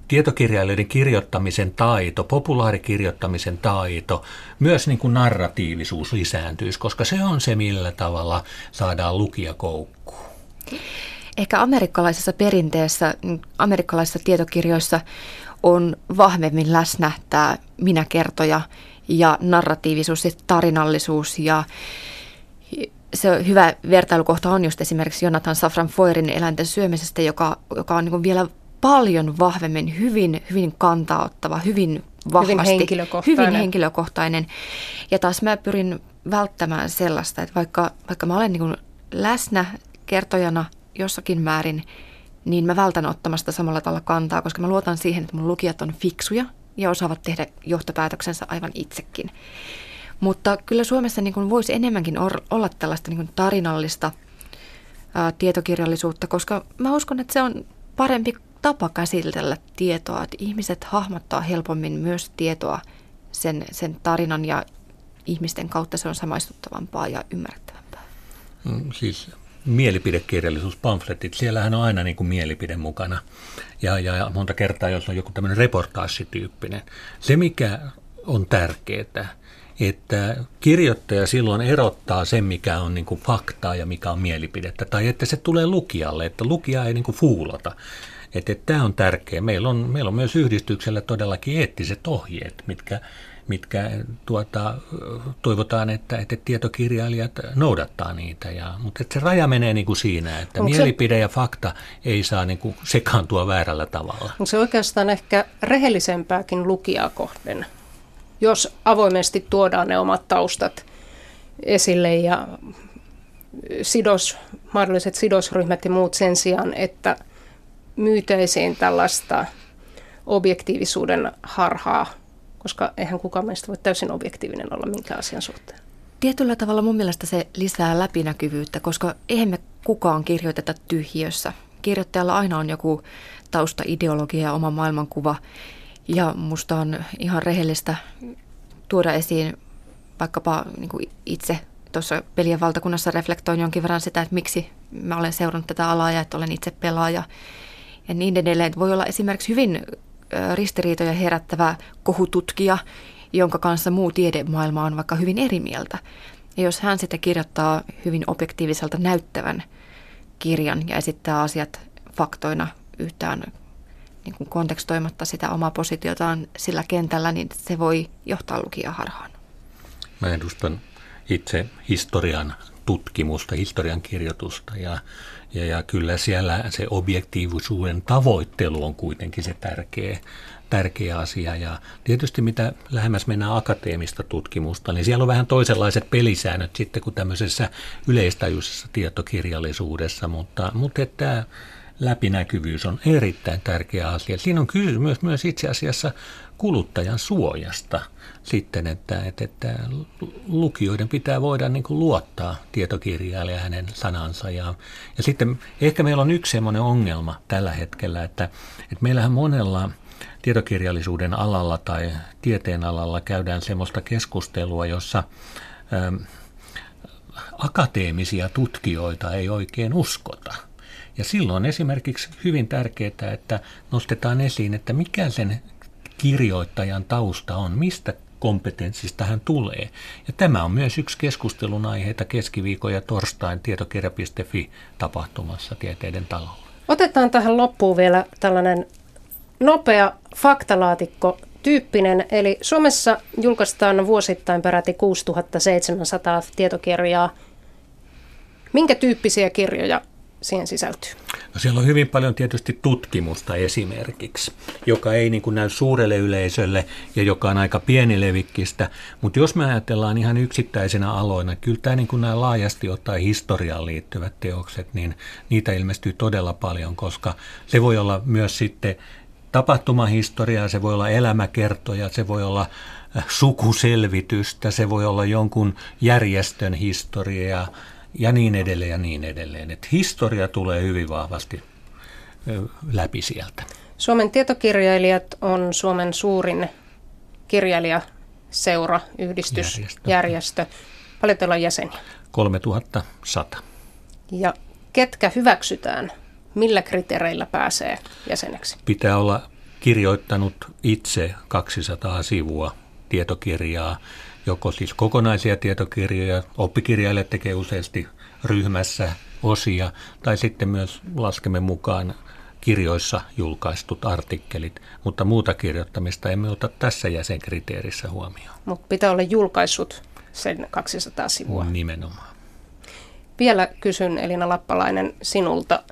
tietokirjailijoiden kirjoittamisen taito, populaarikirjoittamisen taito, myös niin kuin narratiivisuus lisääntyisi, koska se on se, millä tavalla saadaan lukija koukkuun. Ehkä amerikkalaisessa perinteessä, amerikkalaisissa tietokirjoissa on vahvemmin läsnä tämä minäkertoja ja narratiivisuus ja tarinallisuus ja se hyvä vertailukohta on just esimerkiksi Jonathan Safran Foerin eläinten syömisestä, joka, joka on niin vielä paljon vahvemmin, hyvin, hyvin kantaottava, hyvin vahvasti, hyvin henkilökohtainen. hyvin henkilökohtainen. Ja taas mä pyrin välttämään sellaista, että vaikka, vaikka mä olen niin läsnä kertojana jossakin määrin, niin mä vältän ottamasta samalla tavalla kantaa, koska mä luotan siihen, että mun lukijat on fiksuja ja osaavat tehdä johtopäätöksensä aivan itsekin. Mutta kyllä Suomessa niin kuin voisi enemmänkin olla tällaista niin kuin tarinallista ää, tietokirjallisuutta, koska mä uskon, että se on parempi tapa käsitellä tietoa, että ihmiset hahmottaa helpommin myös tietoa sen, sen tarinan ja ihmisten kautta se on samaistuttavampaa ja ymmärrettävämpää. Mm, siis mielipidekirjallisuus, pamfletit, siellähän on aina niin kuin mielipide mukana. Ja, ja monta kertaa, jos on joku tämmöinen reportaassityyppinen. Se, mikä on tärkeää, että kirjoittaja silloin erottaa sen, mikä on niin kuin faktaa ja mikä on mielipidettä, tai että se tulee lukijalle, että lukija ei niin kuin fuulata. Että, että tämä on tärkeää. Meillä on, meillä on myös yhdistyksellä todellakin eettiset ohjeet, mitkä, mitkä tuota, toivotaan, että, että tietokirjailijat noudattaa niitä. Ja, mutta että se raja menee niin kuin siinä, että Onko mielipide se, ja fakta ei saa niin kuin sekaantua väärällä tavalla. Onko se oikeastaan ehkä rehellisempääkin lukijaa kohden, jos avoimesti tuodaan ne omat taustat esille ja sidos, mahdolliset sidosryhmät ja muut sen sijaan, että myytäisiin tällaista objektiivisuuden harhaa, koska eihän kukaan meistä voi täysin objektiivinen olla minkään asian suhteen. Tietyllä tavalla mun mielestä se lisää läpinäkyvyyttä, koska eihän me kukaan kirjoiteta tyhjiössä. Kirjoittajalla aina on joku taustaideologia ja oma maailmankuva. Ja musta on ihan rehellistä tuoda esiin vaikkapa niin kuin itse tuossa pelien valtakunnassa reflektoin jonkin verran sitä, että miksi mä olen seurannut tätä alaa ja että olen itse pelaaja ja niin edelleen. Voi olla esimerkiksi hyvin ristiriitoja herättävä kohututkija, jonka kanssa muu tiedemaailma on vaikka hyvin eri mieltä. Ja jos hän sitten kirjoittaa hyvin objektiiviselta näyttävän kirjan ja esittää asiat faktoina yhtään niin kuin kontekstoimatta sitä omaa positiotaan sillä kentällä, niin se voi johtaa lukijaa harhaan. Mä edustan itse historian tutkimusta, historian kirjoitusta ja, ja, ja kyllä siellä se objektiivisuuden tavoittelu on kuitenkin se tärkeä, tärkeä asia. Ja tietysti mitä lähemmäs mennään akateemista tutkimusta, niin siellä on vähän toisenlaiset pelisäännöt sitten kuin tämmöisessä yleistajuisessa tietokirjallisuudessa, mutta, mutta että läpinäkyvyys on erittäin tärkeä asia. Siinä on kysymys myös itse asiassa kuluttajan suojasta sitten, että, että, että lukijoiden pitää voida niin kuin luottaa tietokirjaille ja hänen sanansa. Ja, ja sitten ehkä meillä on yksi sellainen ongelma tällä hetkellä, että, että meillähän monella tietokirjallisuuden alalla tai tieteen alalla käydään semmoista keskustelua, jossa ähm, akateemisia tutkijoita ei oikein uskota – ja silloin esimerkiksi hyvin tärkeää, että nostetaan esiin, että mikä sen kirjoittajan tausta on, mistä kompetenssista hän tulee. Ja tämä on myös yksi keskustelun aiheita keskiviikon ja torstain tietokirja.fi tapahtumassa Tieteiden talolla. Otetaan tähän loppuun vielä tällainen nopea faktalaatikko tyyppinen. Eli Suomessa julkaistaan vuosittain peräti 6700 tietokirjaa. Minkä tyyppisiä kirjoja siihen sisältyy? No siellä on hyvin paljon tietysti tutkimusta esimerkiksi, joka ei niin kuin näy suurelle yleisölle ja joka on aika pienilevikkistä. Mutta jos me ajatellaan ihan yksittäisenä aloina, kyllä tämä niin kuin nämä laajasti ottaen historiaan liittyvät teokset, niin niitä ilmestyy todella paljon, koska se voi olla myös sitten tapahtumahistoriaa, se voi olla elämäkertoja, se voi olla äh, sukuselvitystä, se voi olla jonkun järjestön historiaa ja niin edelleen ja niin edelleen. Et historia tulee hyvin vahvasti läpi sieltä. Suomen tietokirjailijat on Suomen suurin kirjailijaseura, yhdistys, järjestö. järjestö. Paljon teillä on jäseniä? 3100. Ja ketkä hyväksytään? Millä kriteereillä pääsee jäseneksi? Pitää olla kirjoittanut itse 200 sivua tietokirjaa joko siis kokonaisia tietokirjoja, oppikirjailijat tekee useasti ryhmässä osia, tai sitten myös laskemme mukaan kirjoissa julkaistut artikkelit, mutta muuta kirjoittamista emme ota tässä jäsenkriteerissä huomioon. Mutta pitää olla julkaissut sen 200 sivua. Nimenomaan. Vielä kysyn Elina Lappalainen sinulta,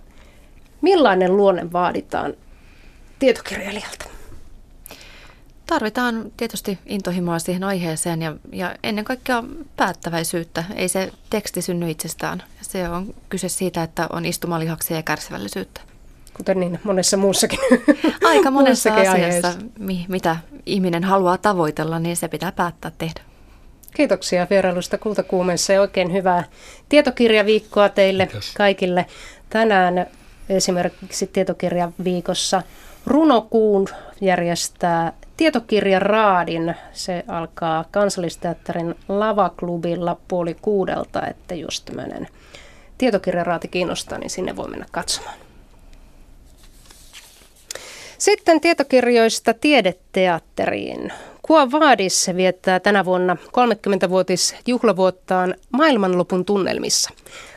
millainen luonne vaaditaan tietokirjailijalta? Tarvitaan tietysti intohimoa siihen aiheeseen ja, ja ennen kaikkea päättäväisyyttä. Ei se teksti synny itsestään. Se on kyse siitä, että on istumalihaksia ja kärsivällisyyttä. Kuten niin monessa muussakin. Aika monessa asiassa, mi, mitä ihminen haluaa tavoitella, niin se pitää päättää tehdä. Kiitoksia vierailusta Kultakuumeessa ja oikein hyvää tietokirjaviikkoa teille Kiitos. kaikille. Tänään esimerkiksi tietokirjaviikossa Runokuun järjestää tietokirja Raadin. Se alkaa kansallisteatterin lavaklubilla puoli kuudelta, että jos tämmöinen tietokirjaraati kiinnostaa, niin sinne voi mennä katsomaan. Sitten tietokirjoista tiedeteatteriin. Kua Vaadis viettää tänä vuonna 30-vuotis juhlavuottaan maailmanlopun tunnelmissa.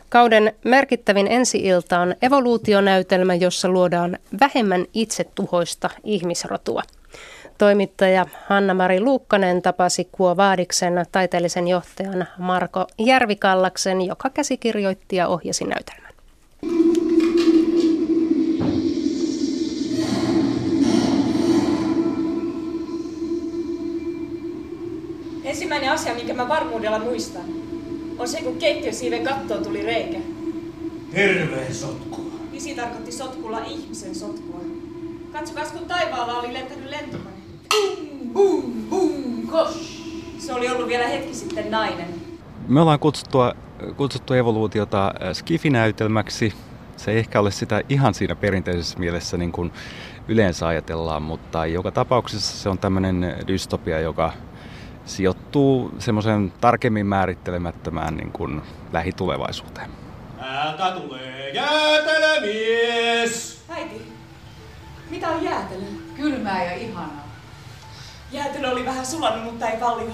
Kauden merkittävin ensi-ilta on evoluutionäytelmä, jossa luodaan vähemmän itsetuhoista ihmisrotua. Toimittaja Hanna-Mari Luukkanen tapasi Kuo Vaadiksen taiteellisen johtajan Marko Järvikallaksen, joka käsikirjoitti ja ohjasi näytelmän. Ensimmäinen asia, minkä mä varmuudella muistan, on se, kun keittiösiiven kattoon tuli reikä. Hirveen sotkua. Isi tarkoitti sotkulla ihmisen sotkua. Katsokas, kun taivaalla oli lentänyt lentokone. Bum, bum, bum, kosh. Se oli ollut vielä hetki sitten nainen. Me ollaan kutsuttua, kutsuttu evoluutiota äh, skifinäytelmäksi. Se ei ehkä ole sitä ihan siinä perinteisessä mielessä niin kuin yleensä ajatellaan, mutta joka tapauksessa se on tämmöinen dystopia, joka sijoittuu semmoisen tarkemmin määrittelemättömään niin kuin lähitulevaisuuteen. Täältä tulee jäätelömies! Äiti, mitä on jäätelö? Kylmää ja ihanaa. Jäätelö oli vähän sulanut, mutta ei paljon.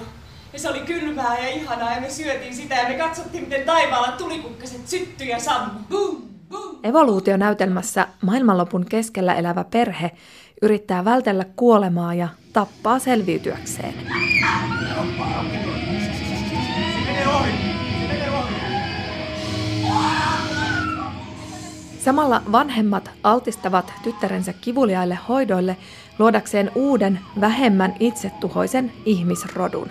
Ja se oli kylmää ja ihanaa ja me syötiin sitä ja me katsottiin, miten taivaalla tulikukkaset syttyi ja sammu. Boom, boom. Evoluutionäytelmässä maailmanlopun keskellä elävä perhe yrittää vältellä kuolemaa ja tappaa selviytyäkseen. Samalla vanhemmat altistavat tyttärensä kivuliaille hoidoille luodakseen uuden, vähemmän itsetuhoisen ihmisrodun.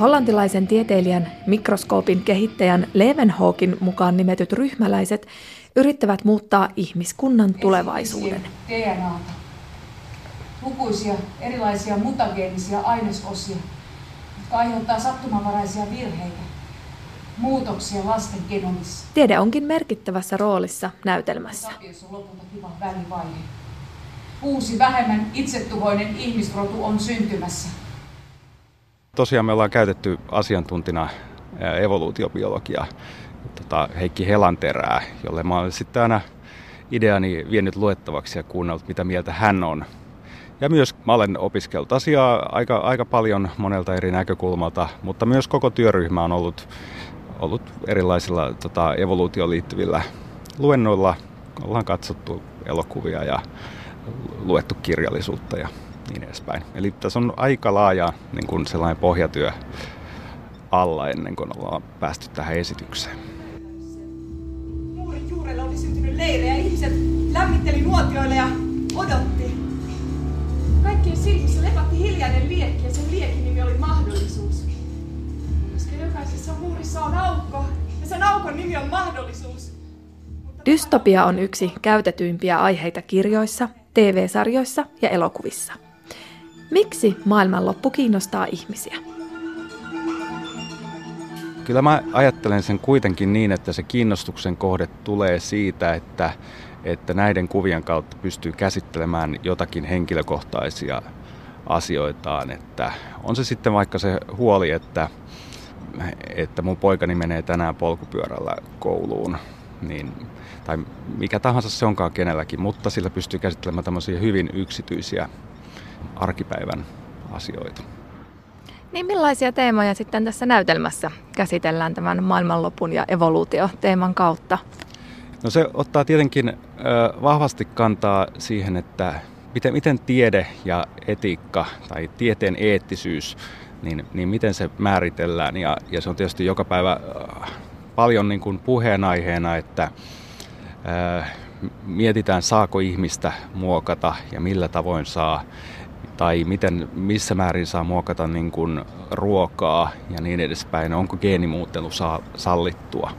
Hollantilaisen tieteilijän mikroskoopin kehittäjän Leeuwenhoekin mukaan nimetyt ryhmäläiset yrittävät muuttaa ihmiskunnan tulevaisuuden. DNAta. Lukuisia erilaisia mutageenisia ainesosia, jotka aiheuttaa sattumanvaraisia virheitä, muutoksia lasten genomissa. Tiede onkin merkittävässä roolissa näytelmässä. on lopultakin vain välivaihe. Uusi vähemmän itsetuhoinen ihmisrotu on syntymässä. Tosiaan me ollaan käytetty asiantuntina evoluutiobiologia tota, Heikki Helanterää, jolle mä olen sitten aina ideani vienyt luettavaksi ja kuunnellut, mitä mieltä hän on. Ja myös mä olen opiskellut asiaa aika, aika paljon monelta eri näkökulmalta, mutta myös koko työryhmä on ollut, ollut erilaisilla tota, evoluutioon liittyvillä luennoilla. Ollaan katsottu elokuvia ja luettu kirjallisuutta ja niin edespäin. Eli tässä on aika laaja niin kuin sellainen pohjatyö alla ennen kuin ollaan päästy tähän esitykseen juurelle oli syntynyt leiri ja ihmiset lämmitteli nuotioille ja odotti. Kaikkien silmissä lepatti hiljainen liekki ja sen liekin nimi oli mahdollisuus. Koska jokaisessa muurissa on aukko ja sen aukon nimi on mahdollisuus. Dystopia on yksi käytetyimpiä aiheita kirjoissa, TV-sarjoissa ja elokuvissa. Miksi maailmanloppu kiinnostaa ihmisiä? Kyllä mä ajattelen sen kuitenkin niin, että se kiinnostuksen kohde tulee siitä, että, että näiden kuvien kautta pystyy käsittelemään jotakin henkilökohtaisia asioitaan. Että on se sitten vaikka se huoli, että, että mun poikani menee tänään polkupyörällä kouluun, niin, tai mikä tahansa se onkaan kenelläkin, mutta sillä pystyy käsittelemään tämmöisiä hyvin yksityisiä arkipäivän asioita. Niin millaisia teemoja sitten tässä näytelmässä käsitellään tämän maailmanlopun ja evoluutio-teeman kautta? No se ottaa tietenkin ö, vahvasti kantaa siihen, että miten, miten tiede ja etiikka tai tieteen eettisyys, niin, niin miten se määritellään. Ja, ja se on tietysti joka päivä paljon niin kuin puheenaiheena, että mietitään saako ihmistä muokata ja millä tavoin saa tai miten, missä määrin saa muokata niin kuin ruokaa ja niin edespäin, onko geenimuuttelu saa, sallittua.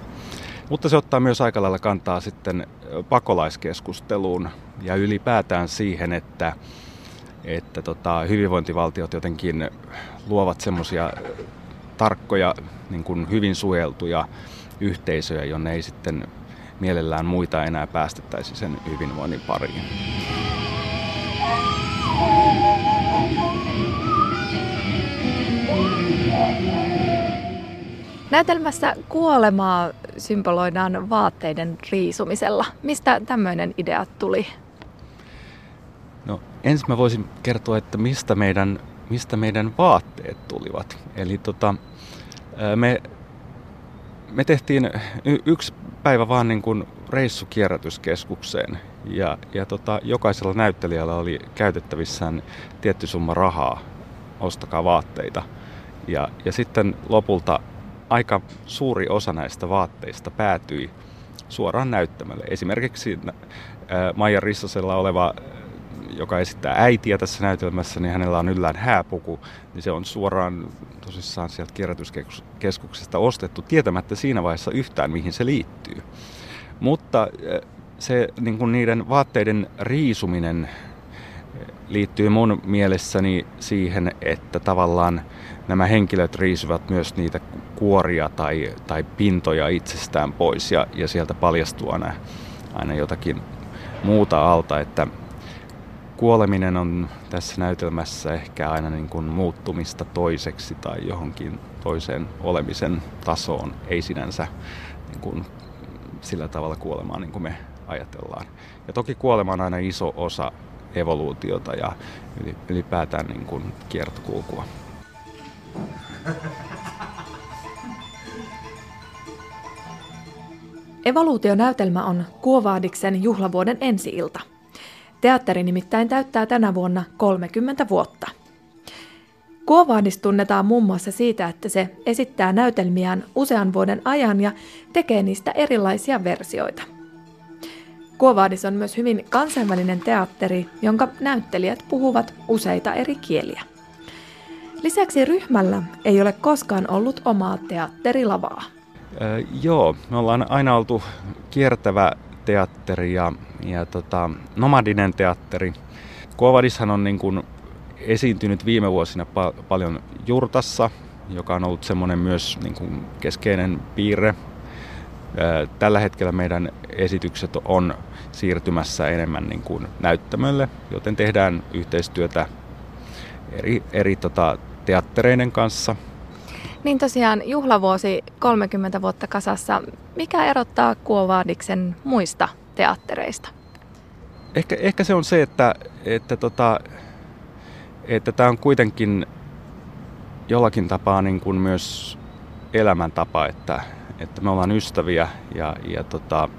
Mutta se ottaa myös aika lailla kantaa sitten pakolaiskeskusteluun ja ylipäätään siihen, että, että tota, hyvinvointivaltiot jotenkin luovat semmoisia tarkkoja, niin kuin hyvin suojeltuja yhteisöjä, jonne ei sitten mielellään muita enää päästettäisi sen hyvinvoinnin pariin. Näytelmässä kuolemaa symboloidaan vaatteiden riisumisella. Mistä tämmöinen idea tuli? No ensin mä voisin kertoa, että mistä meidän, mistä meidän vaatteet tulivat. Eli tota, me, me tehtiin y- yksi päivä vaan niin kuin reissu kierrätyskeskukseen ja, ja tota, jokaisella näyttelijällä oli käytettävissään tietty summa rahaa, ostakaa vaatteita. Ja, ja sitten lopulta aika suuri osa näistä vaatteista päätyi suoraan näyttämälle. Esimerkiksi Maija Rissosella oleva, joka esittää äitiä tässä näytelmässä, niin hänellä on yllään hääpuku, niin se on suoraan tosissaan sieltä kierrätyskeskuksesta ostettu, tietämättä siinä vaiheessa yhtään, mihin se liittyy. Mutta se niin kuin niiden vaatteiden riisuminen liittyy mun mielessäni siihen, että tavallaan nämä henkilöt riisuvat myös niitä kuoria tai, tai pintoja itsestään pois ja, ja sieltä paljastuu aina, aina jotakin muuta alta, että kuoleminen on tässä näytelmässä ehkä aina niin kuin muuttumista toiseksi tai johonkin toiseen olemisen tasoon, ei sinänsä niin kuin sillä tavalla kuolemaan niin kuin me ajatellaan. Ja toki kuolema on aina iso osa evoluutiota ja ylipäätään niin kuin kiertokulkua. Evoluutionäytelmä on Kuovaadiksen juhlavuoden ensi-ilta. Teatteri nimittäin täyttää tänä vuonna 30 vuotta. Kuovaadis tunnetaan muun muassa siitä, että se esittää näytelmiään usean vuoden ajan ja tekee niistä erilaisia versioita. Kuovaadis on myös hyvin kansainvälinen teatteri, jonka näyttelijät puhuvat useita eri kieliä. Lisäksi ryhmällä ei ole koskaan ollut omaa teatterilavaa. Öö, joo, me ollaan aina oltu kiertävä teatteri ja, ja tota, nomadinen teatteri. Kuovadishan on niin kuin esiintynyt viime vuosina pa- paljon Jurtassa, joka on ollut semmoinen myös niin kuin keskeinen piirre. Tällä hetkellä meidän esitykset on siirtymässä enemmän niin kuin näyttämölle, joten tehdään yhteistyötä eri, eri tota, teattereiden kanssa. Niin tosiaan juhlavuosi 30 vuotta kasassa. Mikä erottaa Kuovaadiksen muista teattereista? Ehkä, ehkä se on se, että, että, tota, että tämä on kuitenkin jollakin tapaa niin kuin myös elämäntapa, että, että me ollaan ystäviä ja, ja, tota,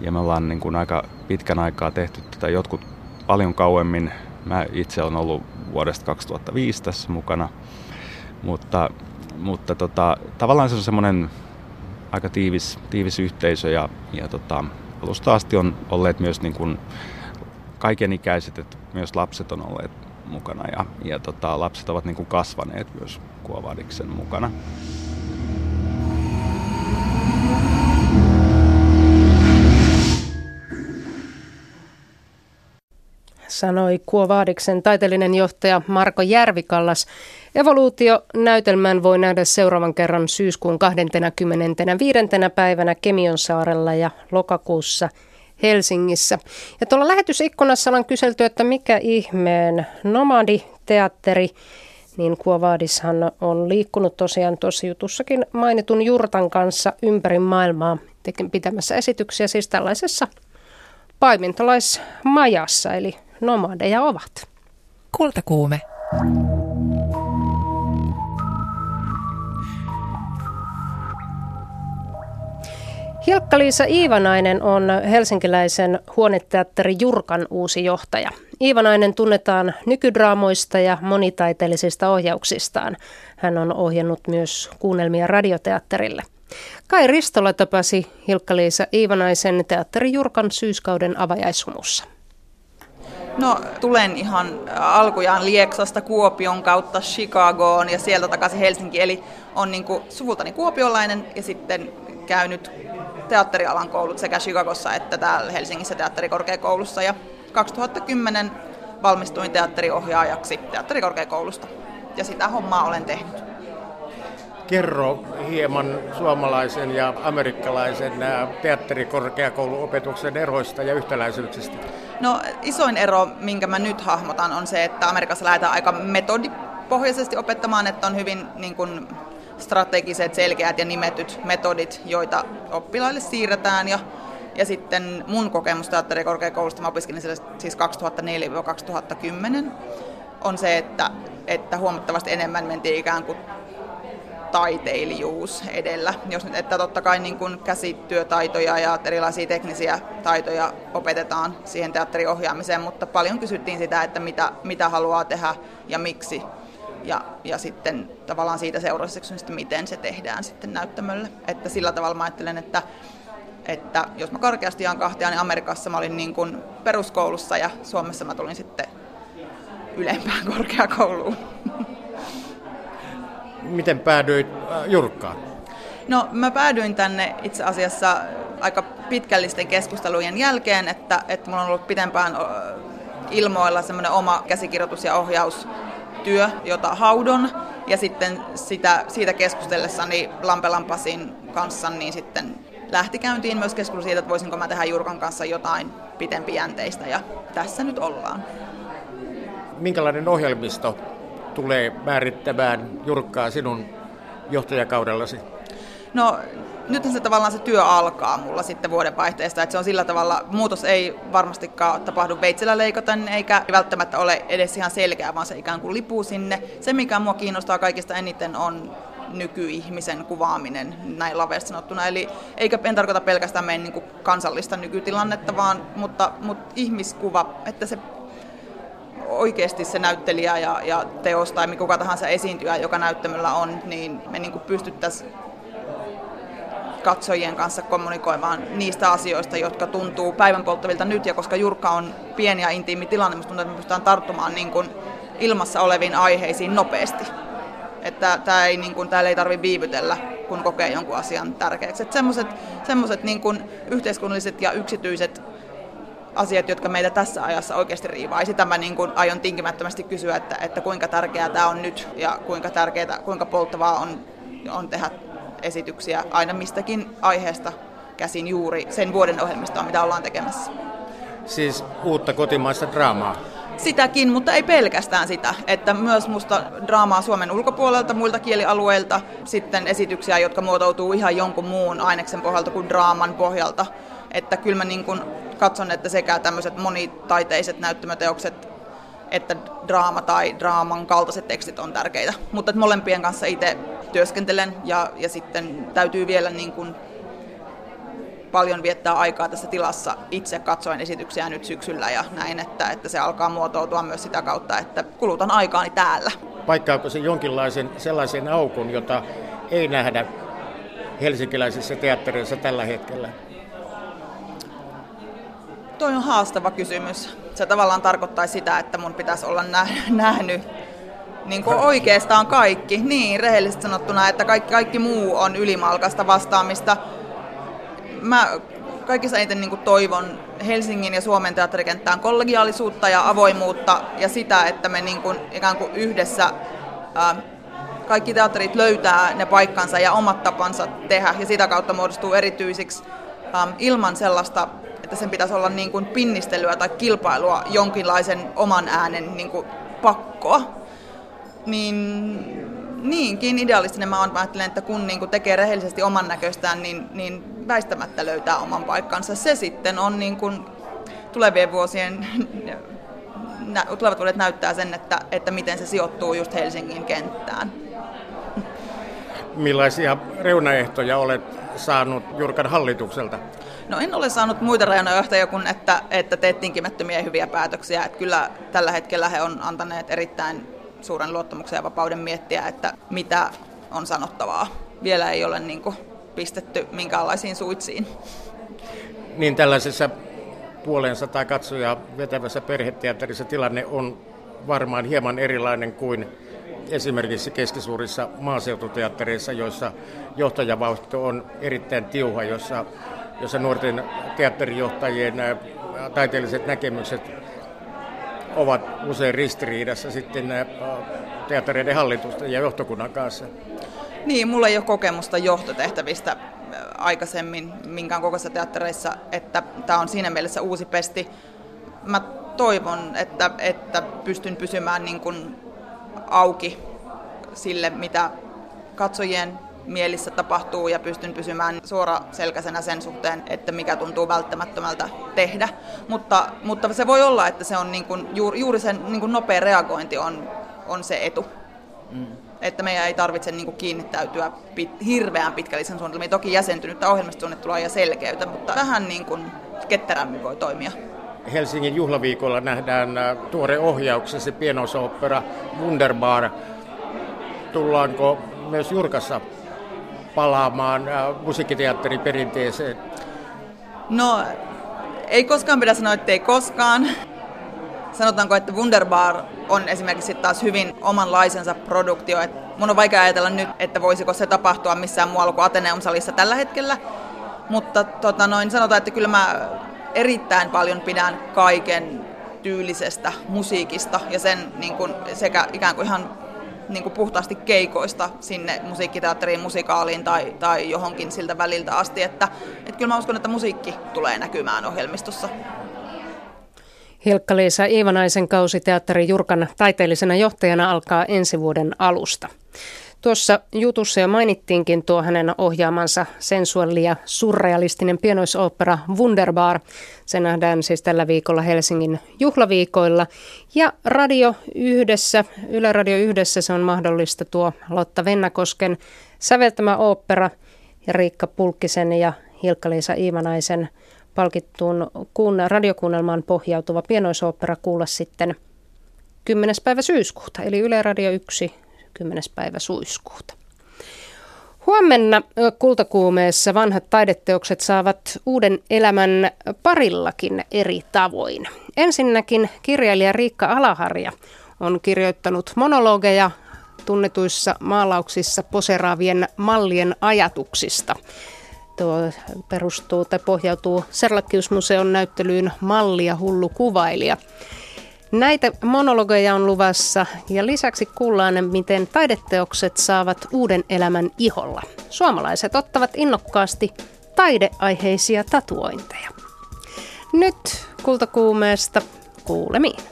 ja me ollaan niin kuin aika pitkän aikaa tehty tätä jotkut paljon kauemmin. Mä itse olen ollut vuodesta 2005 tässä mukana. Mutta, mutta tota, tavallaan se on semmoinen aika tiivis, tiivis yhteisö ja, ja tota, alusta asti on olleet myös niin kuin kaikenikäiset, että myös lapset on olleet mukana ja, ja tota, lapset ovat niin kuin kasvaneet myös Kuovadiksen mukana. sanoi Kuovaadiksen taiteellinen johtaja Marko Järvikallas. Evoluutio-näytelmän voi nähdä seuraavan kerran syyskuun 25. päivänä Kemionsaarella ja lokakuussa Helsingissä. Ja tuolla lähetysikkunassa on kyselty, että mikä ihmeen Nomadi-teatteri, niin Kuovaadishan on liikkunut tosiaan tuossa jutussakin mainitun Jurtan kanssa ympäri maailmaa pitämässä esityksiä siis tällaisessa paimentolaismajassa, eli nomadeja ovat. Kultakuume. Hilkka-Liisa Iivanainen on helsinkiläisen huoneteatteri Jurkan uusi johtaja. Iivanainen tunnetaan nykydraamoista ja monitaiteellisista ohjauksistaan. Hän on ohjannut myös kuunnelmia radioteatterille. Kai Ristola tapasi Hilkka-Liisa Iivanaisen teatteri Jurkan syyskauden avajaishumussa. No tulen ihan alkujaan Lieksasta Kuopion kautta Chicagoon ja sieltä takaisin Helsinki. Eli on niin kuin suvultani kuopiolainen ja sitten käynyt teatterialan koulut sekä Chicagossa että täällä Helsingissä teatterikorkeakoulussa. Ja 2010 valmistuin teatteriohjaajaksi teatterikorkeakoulusta ja sitä hommaa olen tehnyt. Kerro hieman suomalaisen ja amerikkalaisen teatterikorkeakouluopetuksen eroista ja yhtäläisyyksistä. No isoin ero, minkä mä nyt hahmotan, on se, että Amerikassa lähdetään aika metodipohjaisesti opettamaan, että on hyvin niin kuin, strategiset, selkeät ja nimetyt metodit, joita oppilaille siirretään. Ja, ja sitten mun kokemus teatterikorkeakoulusta, mä opiskelin siis 2004-2010, on se, että, että huomattavasti enemmän mentiin ikään kuin taiteilijuus edellä. Jos nyt, että totta kai niin kuin käsityötaitoja ja erilaisia teknisiä taitoja opetetaan siihen teatteriohjaamiseen, mutta paljon kysyttiin sitä, että mitä, mitä haluaa tehdä ja miksi. Ja, ja sitten tavallaan siitä seuraavaksi, että miten se tehdään sitten näyttämölle. Että sillä tavalla mä ajattelen, että, että jos mä karkeasti jaan kahtia, niin Amerikassa mä olin niin kuin peruskoulussa ja Suomessa mä tulin sitten ylempään korkeakouluun. Miten päädyit äh, Jurkkaan? No mä päädyin tänne itse asiassa aika pitkällisten keskustelujen jälkeen, että, että mulla on ollut pitempään ilmoilla semmoinen oma käsikirjoitus- ja ohjaustyö, jota haudon. Ja sitten sitä, siitä keskustellessani Lampelampasin kanssa, niin sitten lähti käyntiin myös keskustelu siitä, että voisinko mä tehdä Jurkan kanssa jotain pitempijänteistä. Ja tässä nyt ollaan. Minkälainen ohjelmisto tulee määrittämään Jurkkaa sinun johtajakaudellasi? No nyt se tavallaan se työ alkaa mulla sitten vuodenvaihteesta, että se on sillä tavalla, muutos ei varmastikaan tapahdu veitsellä leikoten, eikä välttämättä ole edes ihan selkeä, vaan se ikään kuin lipuu sinne. Se, mikä mua kiinnostaa kaikista eniten on nykyihmisen kuvaaminen näin laveasti sanottuna. Eli eikä en tarkoita pelkästään meidän niin kuin kansallista nykytilannetta, vaan, mutta, mutta ihmiskuva, että se oikeasti se näyttelijä ja, ja teos tai kuka tahansa esiintyjä, joka näyttämöllä on, niin me niin pystyttäisiin katsojien kanssa kommunikoimaan niistä asioista, jotka tuntuu päivän polttavilta nyt. Ja koska Jurkka on pieni ja intiimi tilanne, minusta tuntuu, että me pystytään tarttumaan niin kuin ilmassa oleviin aiheisiin nopeasti. Että tämä ei, niin kuin, täällä ei tarvitse viivytellä, kun kokee jonkun asian tärkeäksi. Että semmoiset, niin yhteiskunnalliset ja yksityiset asiat, jotka meitä tässä ajassa oikeasti riivaa. Sitä mä niin kuin aion tinkimättömästi kysyä, että, että kuinka tärkeää tämä on nyt ja kuinka, tärkeää, kuinka polttavaa on, on tehdä esityksiä aina mistäkin aiheesta käsin juuri sen vuoden ohjelmistoa, mitä ollaan tekemässä. Siis uutta kotimaista draamaa? Sitäkin, mutta ei pelkästään sitä. Että myös musta draamaa Suomen ulkopuolelta, muilta kielialueilta, sitten esityksiä, jotka muotoutuu ihan jonkun muun aineksen pohjalta kuin draaman pohjalta. Että kyllä mä niin kun katson, että sekä tämmöiset monitaiteiset näyttämöteokset että draama tai draaman kaltaiset tekstit on tärkeitä. Mutta että molempien kanssa itse työskentelen ja, ja sitten täytyy vielä niin kuin paljon viettää aikaa tässä tilassa itse katsoen esityksiä nyt syksyllä ja näin, että, että se alkaa muotoutua myös sitä kautta, että kulutan aikaani täällä. Paikkaako se jonkinlaisen sellaisen aukon, jota ei nähdä helsinkiläisissä teattereissa tällä hetkellä? Toi on haastava kysymys. Se tavallaan tarkoittaa sitä, että mun pitäisi olla nä- nähnyt niin kuin oikeastaan kaikki. Niin, rehellisesti sanottuna, että kaikki, kaikki muu on ylimalkasta vastaamista. Mä kaikissa eniten niin kuin toivon Helsingin ja Suomen teatterikenttään kollegiaalisuutta ja avoimuutta ja sitä, että me niin kuin, ikään kuin yhdessä ää, kaikki teatterit löytää ne paikkansa ja omat tapansa tehdä ja sitä kautta muodostuu erityisiksi ää, ilman sellaista että sen pitäisi olla niin kuin pinnistelyä tai kilpailua jonkinlaisen oman äänen niin kuin pakkoa. Niin niinkin idealistinen mä, oon, mä ajattelen, että kun niin kuin tekee rehellisesti oman näköistään, niin, niin väistämättä löytää oman paikkansa. Se sitten on niin kuin tulevien vuosien tulevat vuodet näyttää sen, että, että miten se sijoittuu just Helsingin kenttään. Millaisia reunaehtoja olet saanut Jurkan hallitukselta? No en ole saanut muita reunaehtoja kuin, että, että teet tinkimättömiä hyviä päätöksiä. Että kyllä tällä hetkellä he on antaneet erittäin suuren luottamuksen ja vapauden miettiä, että mitä on sanottavaa. Vielä ei ole niin kuin, pistetty minkäänlaisiin suitsiin. Niin tällaisessa puolensa tai katsoja vetävässä perheteatterissa tilanne on varmaan hieman erilainen kuin esimerkiksi keskisuurissa maaseututeattereissa, joissa johtajavauhto on erittäin tiuha, jossa, jossa nuorten teatterijohtajien taiteelliset näkemykset ovat usein ristiriidassa sitten teattereiden hallitusten ja johtokunnan kanssa. Niin, mulla ei ole kokemusta johtotehtävistä aikaisemmin minkään kokoisissa teattereissa, että tämä on siinä mielessä uusi pesti. Mä toivon, että, että pystyn pysymään niin kuin auki sille, mitä katsojien mielissä tapahtuu ja pystyn pysymään suoraselkäisenä sen suhteen, että mikä tuntuu välttämättömältä tehdä. Mutta, mutta se voi olla, että se on niin kuin, juuri sen niin kuin nopea reagointi on, on se etu. Mm. Että meidän ei tarvitse niin kuin kiinnittäytyä pit, hirveän pitkällisen suunnitelmiin. Toki jäsentynyttä ohjelmistosuunnittelua ja selkeytä, mutta vähän niin kuin ketterämmin voi toimia. Helsingin juhlaviikolla nähdään äh, tuore ohjauksesi pienoisopera Wunderbar. Tullaanko myös Jurkassa palaamaan äh, musiikkiteatterin perinteeseen? No, ei koskaan pidä sanoa, että ei koskaan. Sanotaanko, että Wunderbar on esimerkiksi taas hyvin omanlaisensa produktio. Et mun on vaikea ajatella nyt, että voisiko se tapahtua missään muualla kuin Ateneum-salissa tällä hetkellä. Mutta tota noin, sanotaan, että kyllä mä erittäin paljon pidän kaiken tyylisestä musiikista ja sen niin kuin, sekä ikään kuin ihan niin kuin puhtaasti keikoista sinne musiikkiteatteriin, musikaaliin tai, tai johonkin siltä väliltä asti. Että, että kyllä mä uskon, että musiikki tulee näkymään ohjelmistossa. Hilkka-Liisa Iivanaisen kausi teatteri Jurkan taiteellisena johtajana alkaa ensi vuoden alusta. Tuossa jutussa jo mainittiinkin tuo hänen ohjaamansa sensuaali- ja surrealistinen pienoisopera Wunderbar. Se nähdään siis tällä viikolla Helsingin juhlaviikoilla. Ja Radio Yhdessä, Yle Radio Yhdessä se on mahdollista tuo Lotta Vennakosken säveltämä opera ja Riikka Pulkkisen ja Hilkka-Liisa Iivanaisen palkittuun kuun, radiokuunnelmaan pohjautuva pienoisopera kuulla sitten 10. päivä syyskuuta, eli Yle Radio 1 10. päivä suiskuuta. Huomenna kultakuumeessa vanhat taideteokset saavat uuden elämän parillakin eri tavoin. Ensinnäkin kirjailija Riikka Alaharja on kirjoittanut monologeja tunnetuissa maalauksissa poseraavien mallien ajatuksista. Tuo perustuu tai pohjautuu Serlakkiusmuseon näyttelyyn Mallia hullu kuvailija. Näitä monologeja on luvassa ja lisäksi kuullaan, miten taideteokset saavat uuden elämän iholla. Suomalaiset ottavat innokkaasti taideaiheisia tatuointeja. Nyt kultakuumeesta kuulemiin.